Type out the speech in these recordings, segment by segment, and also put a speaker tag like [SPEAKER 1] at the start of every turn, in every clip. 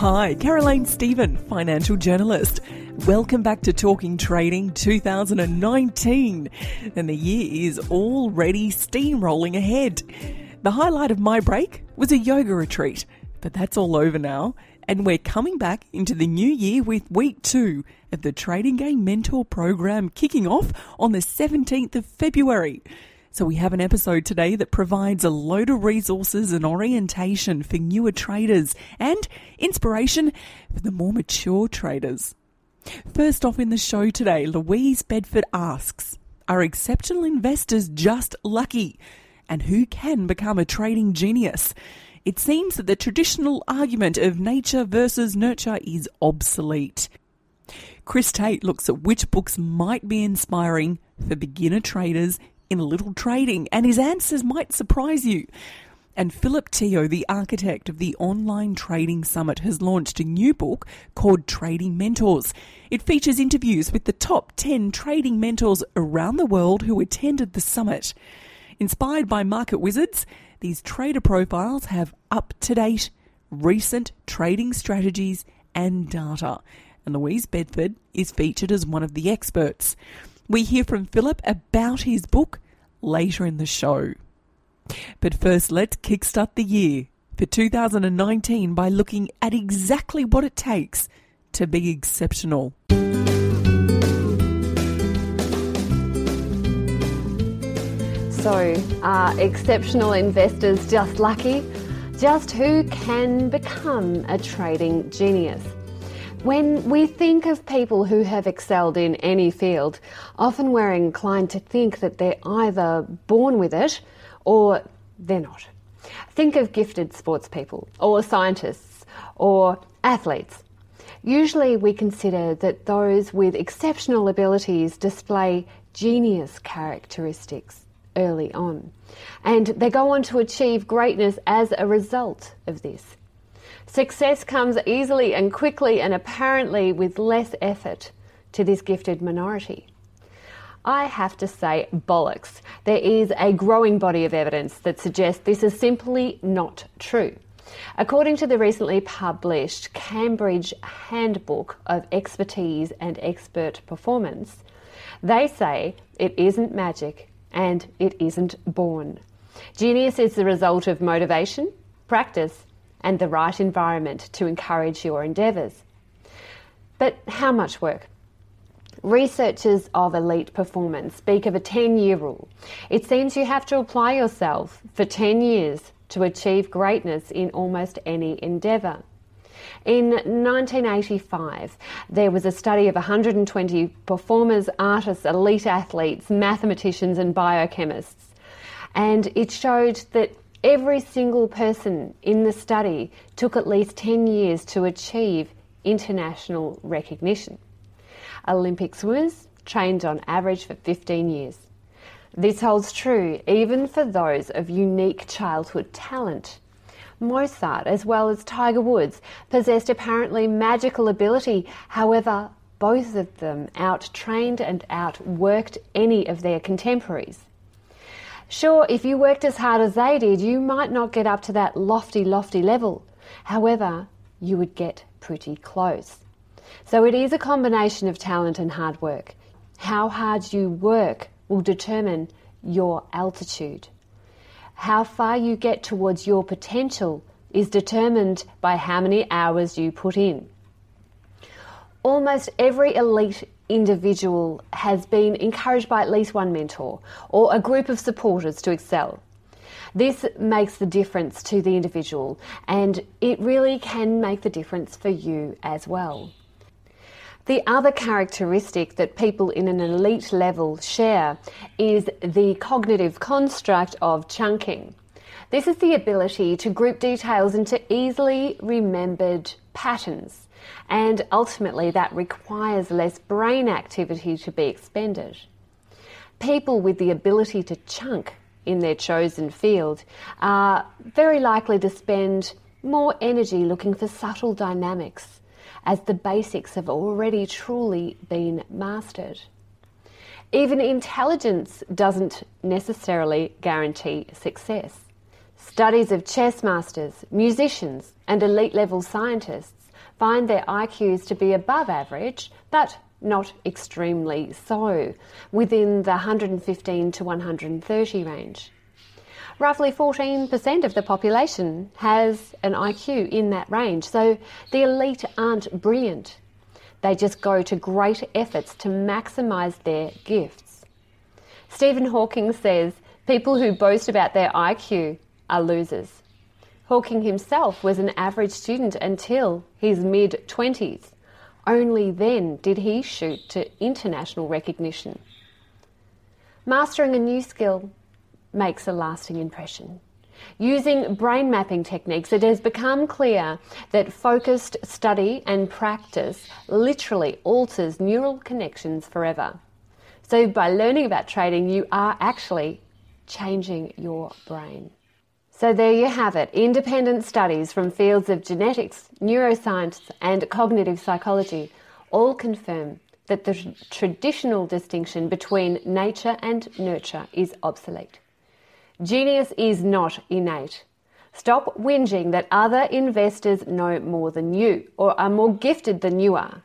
[SPEAKER 1] Hi, Caroline Stephen, financial journalist. Welcome back to Talking Trading 2019. And the year is already steamrolling ahead. The highlight of my break was a yoga retreat, but that's all over now. And we're coming back into the new year with week two of the Trading Game Mentor program kicking off on the 17th of February. So, we have an episode today that provides a load of resources and orientation for newer traders and inspiration for the more mature traders. First off in the show today, Louise Bedford asks Are exceptional investors just lucky? And who can become a trading genius? It seems that the traditional argument of nature versus nurture is obsolete. Chris Tate looks at which books might be inspiring for beginner traders in a little trading, and his answers might surprise you. And Philip Teo, the architect of the Online Trading Summit, has launched a new book called Trading Mentors. It features interviews with the top 10 trading mentors around the world who attended the summit. Inspired by market wizards, these trader profiles have up to date, recent trading strategies and data. And Louise Bedford is featured as one of the experts. We hear from Philip about his book later in the show. But first, let's kickstart the year for 2019 by looking at exactly what it takes to be exceptional.
[SPEAKER 2] So, are exceptional investors just lucky? Just who can become a trading genius? When we think of people who have excelled in any field, often we're inclined to think that they're either born with it or they're not. Think of gifted sports people, or scientists, or athletes. Usually, we consider that those with exceptional abilities display genius characteristics early on, and they go on to achieve greatness as a result of this. Success comes easily and quickly and apparently with less effort to this gifted minority. I have to say, bollocks. There is a growing body of evidence that suggests this is simply not true. According to the recently published Cambridge Handbook of Expertise and Expert Performance, they say it isn't magic and it isn't born. Genius is the result of motivation, practice, and the right environment to encourage your endeavours. But how much work? Researchers of elite performance speak of a 10 year rule. It seems you have to apply yourself for 10 years to achieve greatness in almost any endeavour. In 1985, there was a study of 120 performers, artists, elite athletes, mathematicians, and biochemists. And it showed that Every single person in the study took at least 10 years to achieve international recognition. Olympic swimmers trained on average for 15 years. This holds true even for those of unique childhood talent. Mozart, as well as Tiger Woods, possessed apparently magical ability. However, both of them out-trained and outworked any of their contemporaries. Sure, if you worked as hard as they did, you might not get up to that lofty, lofty level. However, you would get pretty close. So it is a combination of talent and hard work. How hard you work will determine your altitude. How far you get towards your potential is determined by how many hours you put in. Almost every elite individual has been encouraged by at least one mentor or a group of supporters to excel. This makes the difference to the individual and it really can make the difference for you as well. The other characteristic that people in an elite level share is the cognitive construct of chunking. This is the ability to group details into easily remembered patterns, and ultimately that requires less brain activity to be expended. People with the ability to chunk in their chosen field are very likely to spend more energy looking for subtle dynamics as the basics have already truly been mastered. Even intelligence doesn't necessarily guarantee success. Studies of chess masters, musicians, and elite level scientists find their IQs to be above average, but not extremely so, within the 115 to 130 range. Roughly 14% of the population has an IQ in that range, so the elite aren't brilliant. They just go to great efforts to maximise their gifts. Stephen Hawking says people who boast about their IQ are losers. Hawking himself was an average student until his mid 20s. Only then did he shoot to international recognition. Mastering a new skill makes a lasting impression. Using brain mapping techniques, it has become clear that focused study and practice literally alters neural connections forever. So, by learning about trading, you are actually changing your brain. So, there you have it independent studies from fields of genetics, neuroscience, and cognitive psychology all confirm that the traditional distinction between nature and nurture is obsolete. Genius is not innate. Stop whinging that other investors know more than you or are more gifted than you are.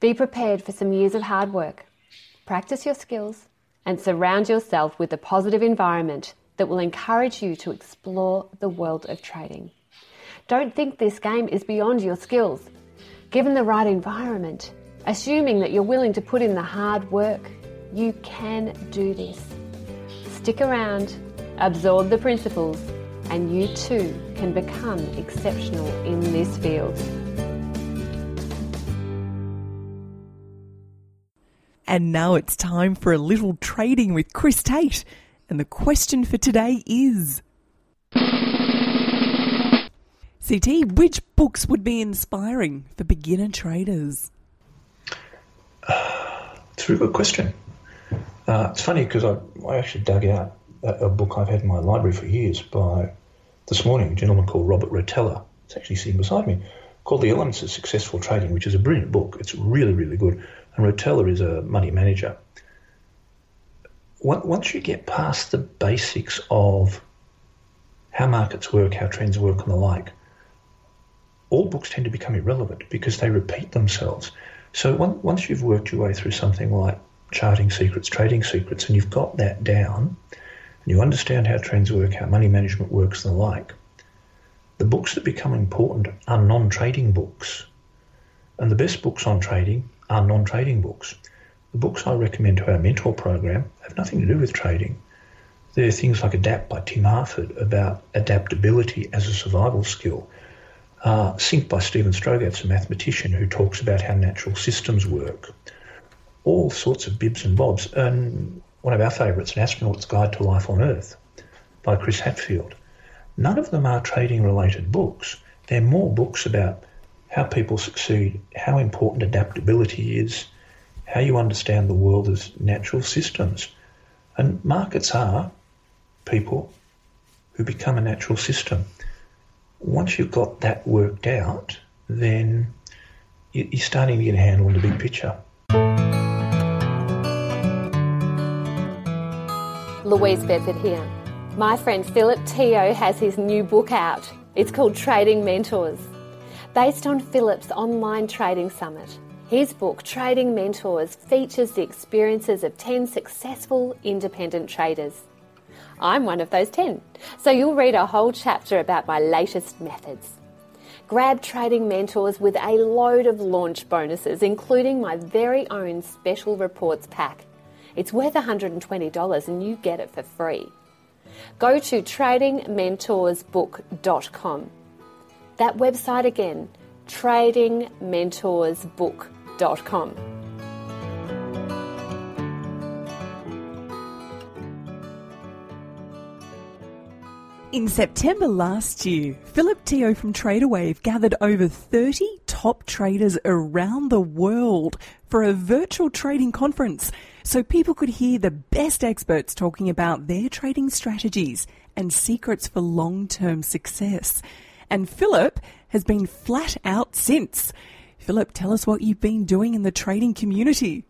[SPEAKER 2] Be prepared for some years of hard work. Practice your skills and surround yourself with a positive environment that will encourage you to explore the world of trading. Don't think this game is beyond your skills. Given the right environment, assuming that you're willing to put in the hard work, you can do this. Stick around Absorb the principles, and you too can become exceptional in this field.
[SPEAKER 1] And now it's time for a little trading with Chris Tate. And the question for today is CT, which books would be inspiring for beginner traders?
[SPEAKER 3] It's a good question. Uh, it's funny because I, I actually dug out a, book I've had in my library for years by this morning, a gentleman called Robert Rotella. It's actually sitting beside me, called The Elements of Successful Trading, which is a brilliant book. It's really, really good. And Rotella is a money manager. Once you get past the basics of how markets work, how trends work, and the like, all books tend to become irrelevant because they repeat themselves. So once you've worked your way through something like charting secrets, trading secrets, and you've got that down, and you understand how trends work, how money management works, and the like, the books that become important are non trading books. And the best books on trading are non trading books. The books I recommend to our mentor program have nothing to do with trading. They're things like Adapt by Tim Harford about adaptability as a survival skill. Uh, Sync by Steven Strogatz, a mathematician who talks about how natural systems work. All sorts of bibs and bobs. And one of our favourites, An Astronaut's Guide to Life on Earth by Chris Hadfield. None of them are trading related books. They're more books about how people succeed, how important adaptability is, how you understand the world as natural systems. And markets are people who become a natural system. Once you've got that worked out, then you're starting to get a handle on the big picture.
[SPEAKER 2] Louise Bedford here. My friend Philip Teo has his new book out. It's called Trading Mentors. Based on Philip's online trading summit, his book, Trading Mentors, features the experiences of 10 successful independent traders. I'm one of those 10, so you'll read a whole chapter about my latest methods. Grab Trading Mentors with a load of launch bonuses, including my very own special reports pack. It's worth $120 and you get it for free. Go to tradingmentorsbook.com. That website again, tradingmentorsbook.com.
[SPEAKER 1] In September last year, Philip Teo from TraderWave gathered over 30 top traders around the world for a virtual trading conference so people could hear the best experts talking about their trading strategies and secrets for long term success. And Philip has been flat out since. Philip, tell us what you've been doing in the trading community.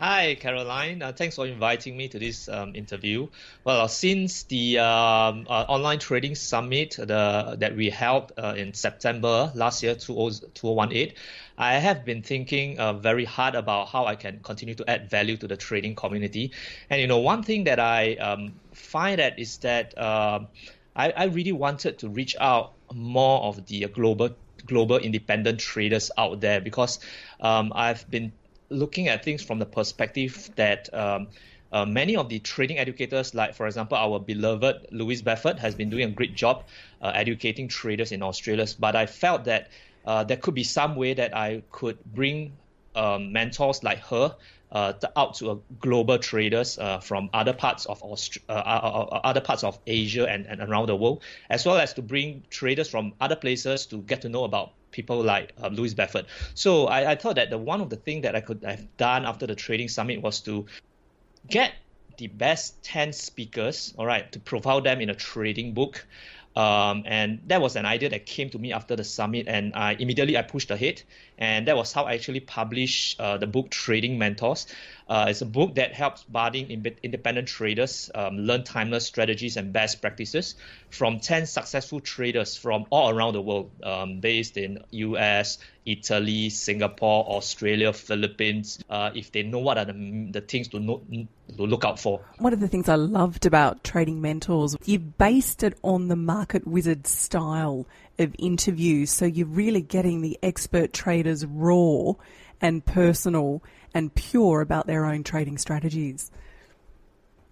[SPEAKER 4] Hi, Caroline. Uh, thanks for inviting me to this um, interview. Well, since the um, uh, online trading summit the, that we held uh, in September last year, 2018, I have been thinking uh, very hard about how I can continue to add value to the trading community. And you know, one thing that I um, find that is that I, I really wanted to reach out more of the global global independent traders out there because um, I've been looking at things from the perspective that um, uh, many of the trading educators, like for example our beloved Louise Bedford, has been doing a great job uh, educating traders in Australia. But I felt that uh, there could be some way that I could bring um, mentors like her uh, out to uh, global traders uh, from other parts of Aust- uh, uh, other parts of Asia and, and around the world, as well as to bring traders from other places to get to know about people like Louise Bedford. So I, I thought that the one of the things that I could have done after the trading summit was to get the best 10 speakers, all right, to profile them in a trading book. Um, and that was an idea that came to me after the summit, and I immediately I pushed ahead, and that was how I actually published uh, the book Trading Mentors. Uh, it's a book that helps budding independent traders um, learn timeless strategies and best practices from 10 successful traders from all around the world, um, based in US, Italy, Singapore, Australia, Philippines. Uh, if they know what are the, the things to, know, to look out for.
[SPEAKER 1] One of the things I loved about Trading Mentors, you based it on the Market Wizard style of interviews, so you're really getting the expert traders raw and personal and pure about their own trading strategies.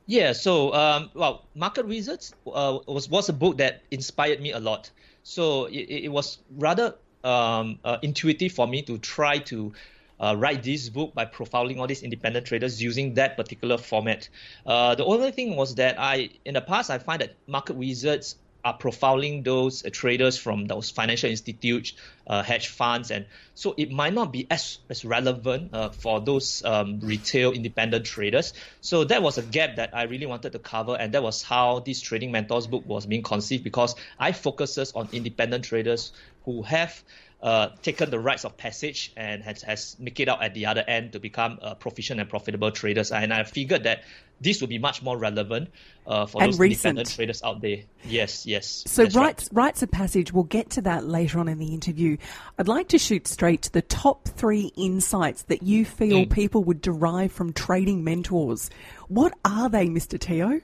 [SPEAKER 4] Yeah, so um, well, Market Wizards uh, was was a book that inspired me a lot. So it, it was rather um, uh, intuitive for me to try to uh, write this book by profiling all these independent traders using that particular format. Uh, the only thing was that I, in the past, I find that Market Wizards are profiling those uh, traders from those financial institutes, uh, hedge funds, and so it might not be as as relevant uh, for those um, retail independent traders. So that was a gap that I really wanted to cover, and that was how this Trading Mentors book was being conceived because I focuses on independent traders who have uh, taken the rites of passage and has, has make it out at the other end to become uh, proficient and profitable traders. And I figured that this would be much more relevant uh, for
[SPEAKER 1] and
[SPEAKER 4] those
[SPEAKER 1] recent.
[SPEAKER 4] independent traders out there. Yes, yes.
[SPEAKER 1] So rights right. rites of passage, we'll get to that later on in the interview. I'd like to shoot straight to the top three insights that you feel mm. people would derive from trading mentors. What are they, Mr. Teo?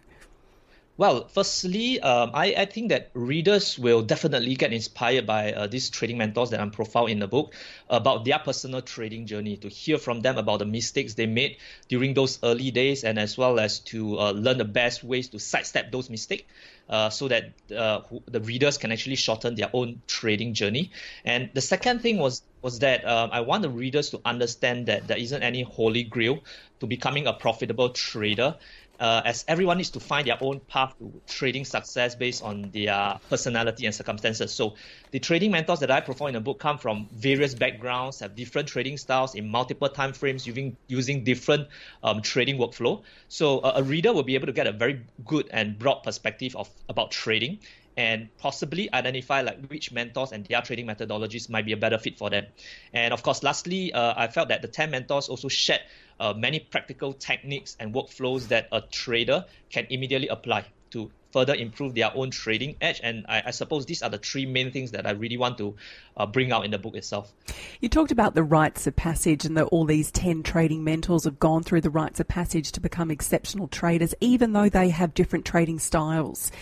[SPEAKER 4] Well, firstly, um, I, I think that readers will definitely get inspired by uh, these trading mentors that I'm profiled in the book about their personal trading journey, to hear from them about the mistakes they made during those early days, and as well as to uh, learn the best ways to sidestep those mistakes. Uh, so that uh, the readers can actually shorten their own trading journey. And the second thing was was that um, I want the readers to understand that there isn't any holy grail to becoming a profitable trader uh, as everyone needs to find their own path to trading success based on their personality and circumstances. So the trading mentors that I profile in the book come from various backgrounds, have different trading styles in multiple time frames, using using different um, trading workflow. So a, a reader will be able to get a very good and broad perspective of about trading and possibly identify like which mentors and their trading methodologies might be a better fit for them. And of course, lastly, uh, I felt that the 10 mentors also shared uh, many practical techniques and workflows that a trader can immediately apply to further improve their own trading edge. And I, I, suppose these are the three main things that I really want to uh, bring out in the book itself.
[SPEAKER 1] You talked about the rites of passage and that all these 10 trading mentors have gone through the rites of passage to become exceptional traders, even though they have different trading styles.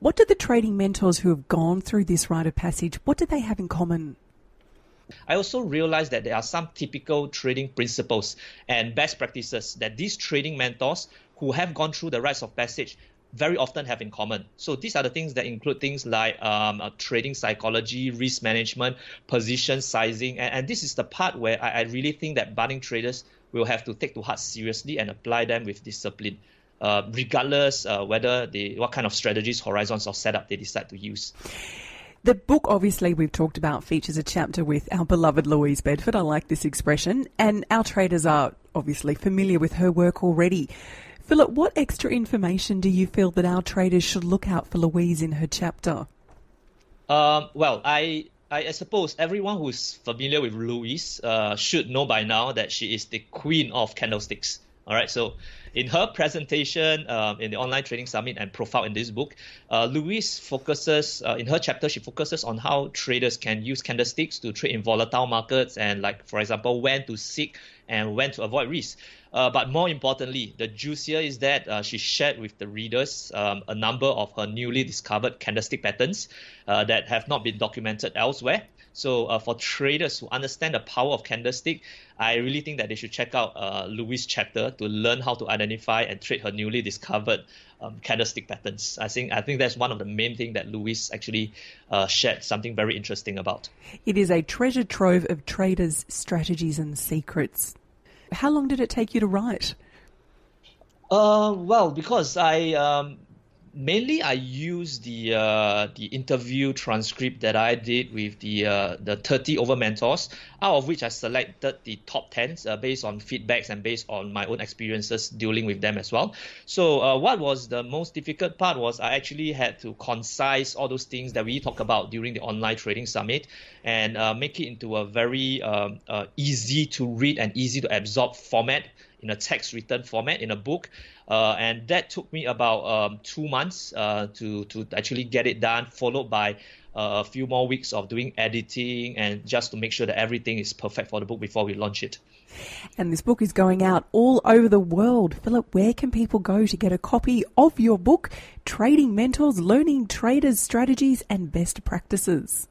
[SPEAKER 1] What do the trading mentors who have gone through this rite of passage, what do they have in common?
[SPEAKER 4] I also realized that there are some typical trading principles and best practices that these trading mentors who have gone through the rites of passage very often have in common. So these are the things that include things like um, uh, trading psychology, risk management, position sizing, and, and this is the part where I, I, really think that budding traders will have to take to heart seriously and apply them with discipline. Uh, regardless uh, whether they what kind of strategies, horizons, or setup they decide to use.
[SPEAKER 1] The book, obviously, we've talked about, features a chapter with our beloved Louise Bedford. I like this expression. And our traders are obviously familiar with her work already. Philip, what extra information do you feel that our traders should look out for Louise in her chapter?
[SPEAKER 4] Um, well, I, I, suppose everyone who's familiar with Louise uh, should know by now that she is the queen of candlesticks. All right, so in her presentation um, in the online trading summit and profile in this book, uh, Louise focuses uh, in her chapter. She focuses on how traders can use candlesticks to trade in volatile markets and, like for example, when to seek and when to avoid risk. Uh, but more importantly, the juicier is that uh, she shared with the readers um, a number of her newly discovered candlestick patterns uh, that have not been documented elsewhere. So uh, for traders who understand the power of candlestick, I really think that they should check out uh, Louise' chapter to learn how to identify and trade her newly discovered um, candlestick patterns. I think I think that's one of the main things that Louis actually uh, shared something very interesting about.
[SPEAKER 1] It is a treasure trove of traders' strategies and secrets. How long did it take you to write?
[SPEAKER 4] Uh, well, because I um, mainly I use the uh, the interview transcript that I did with the uh, the 30 over mentors, out of which I selected the top 10s uh, based on feedbacks and based on my own experiences dealing with them as well. So uh, what was the most difficult part was I actually had to concise all those things that we talked about during the online trading summit and uh, make it into a very um, uh, easy to read and easy to absorb format in a text written format in a book. Uh, and that took me about um, two months uh, to, to actually get it done, followed by uh, a few more weeks of doing editing and just to make sure that everything is perfect for the book before we launch it.
[SPEAKER 1] And this book is going out all over the world. Philip, where can people go to get a copy of your book, Trading Mentors, Learning Traders Strategies and Best Practices?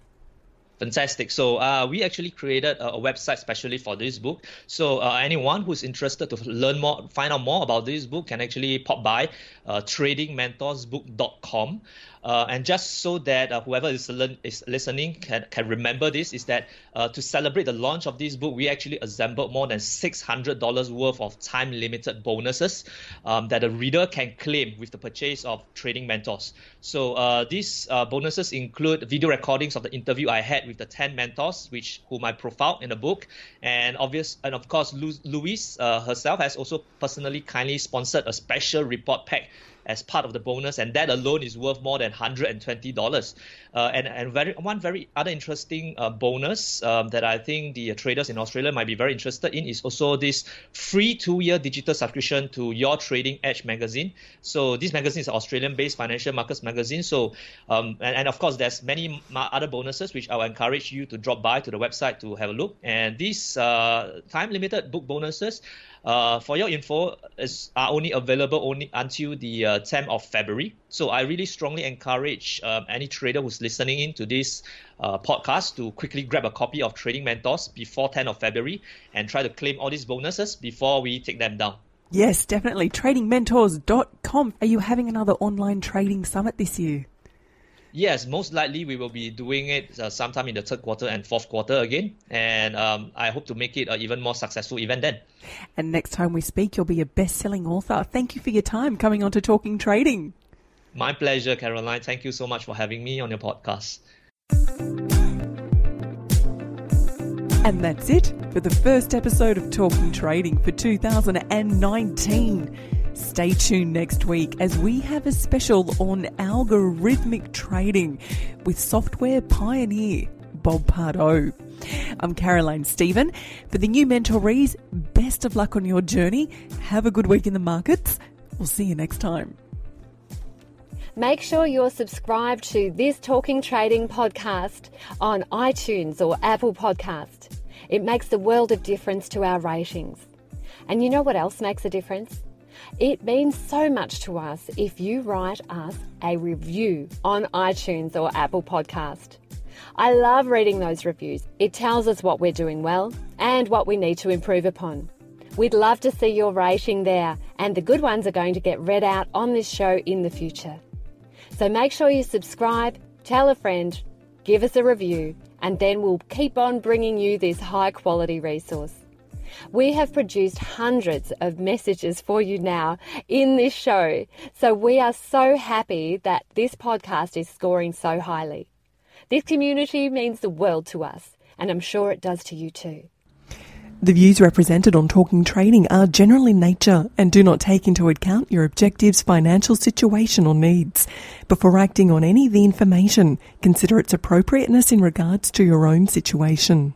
[SPEAKER 4] Fantastic. So uh, we actually created a, a, website specially for this book. So uh, anyone who's interested to learn more, find out more about this book can actually pop by uh, tradingmentorsbook.com. Uh, and just so that uh, whoever is, learn, is, listening can, can remember this, is that uh, to celebrate the launch of this book, we actually assembled more than $600 worth of time limited bonuses um, that a reader can claim with the purchase of Trading Mentors. So uh, these uh, bonuses include video recordings of the interview I had with the 10 mentors, which whom I profiled in the book. And obvious, and of course, Louise uh, herself has also personally kindly sponsored a special report pack as part of the bonus, and that alone is worth more than $120. Uh, and and very one very other interesting uh, bonus um, that I think the traders in Australia might be very interested in is also this free two-year digital subscription to Your Trading Edge magazine. So this magazine is an Australian-based financial markets magazine. So um, and, and of course there's many other bonuses which I will encourage you to drop by to the website to have a look. And these uh, time-limited book bonuses uh, for your info, is are only available only until the uh, 10th of February. So I really strongly encourage um, any trader who's listening in to this uh, podcast to quickly grab a copy of Trading Mentors before 10th of February and try to claim all these bonuses before we take them down.
[SPEAKER 1] Yes, definitely. TradingMentors.com. Are you having another online trading summit this year?
[SPEAKER 4] Yes, most likely we will be doing it uh, sometime in the third quarter and fourth quarter again, and um, I hope to make it an even more successful event then.
[SPEAKER 1] And next time we speak, you'll be a best-selling author. Thank you for your time coming on to Talking Trading.
[SPEAKER 4] My pleasure, Caroline. Thank you so much for having me on your podcast.
[SPEAKER 1] And that's it for the first episode of Talking Trading for 2019. Stay tuned next week as we have a special on algorithmic trading with software pioneer Bob Pardo. I'm Caroline Stephen. For the new mentorees, best of luck on your journey. Have a good week in the markets. We'll see you next time.
[SPEAKER 2] Make sure you're subscribed to this Talking Trading podcast on iTunes or Apple Podcast. It makes the world of difference to our ratings. And you know what else makes a difference? It means so much to us if you write us a review on iTunes or Apple Podcast. I love reading those reviews. It tells us what we're doing well and what we need to improve upon. We'd love to see your rating there, and the good ones are going to get read out on this show in the future. So make sure you subscribe, tell a friend, give us a review, and then we'll keep on bringing you this high quality resource. We have produced hundreds of messages for you now in this show, so we are so happy that this podcast is scoring so highly. This community means the world to us, and I'm sure it does to you too.
[SPEAKER 1] The views represented on Talking Trading are general in nature and do not take into account your objectives, financial situation, or needs. Before acting on any of the information, consider its appropriateness in regards to your own situation.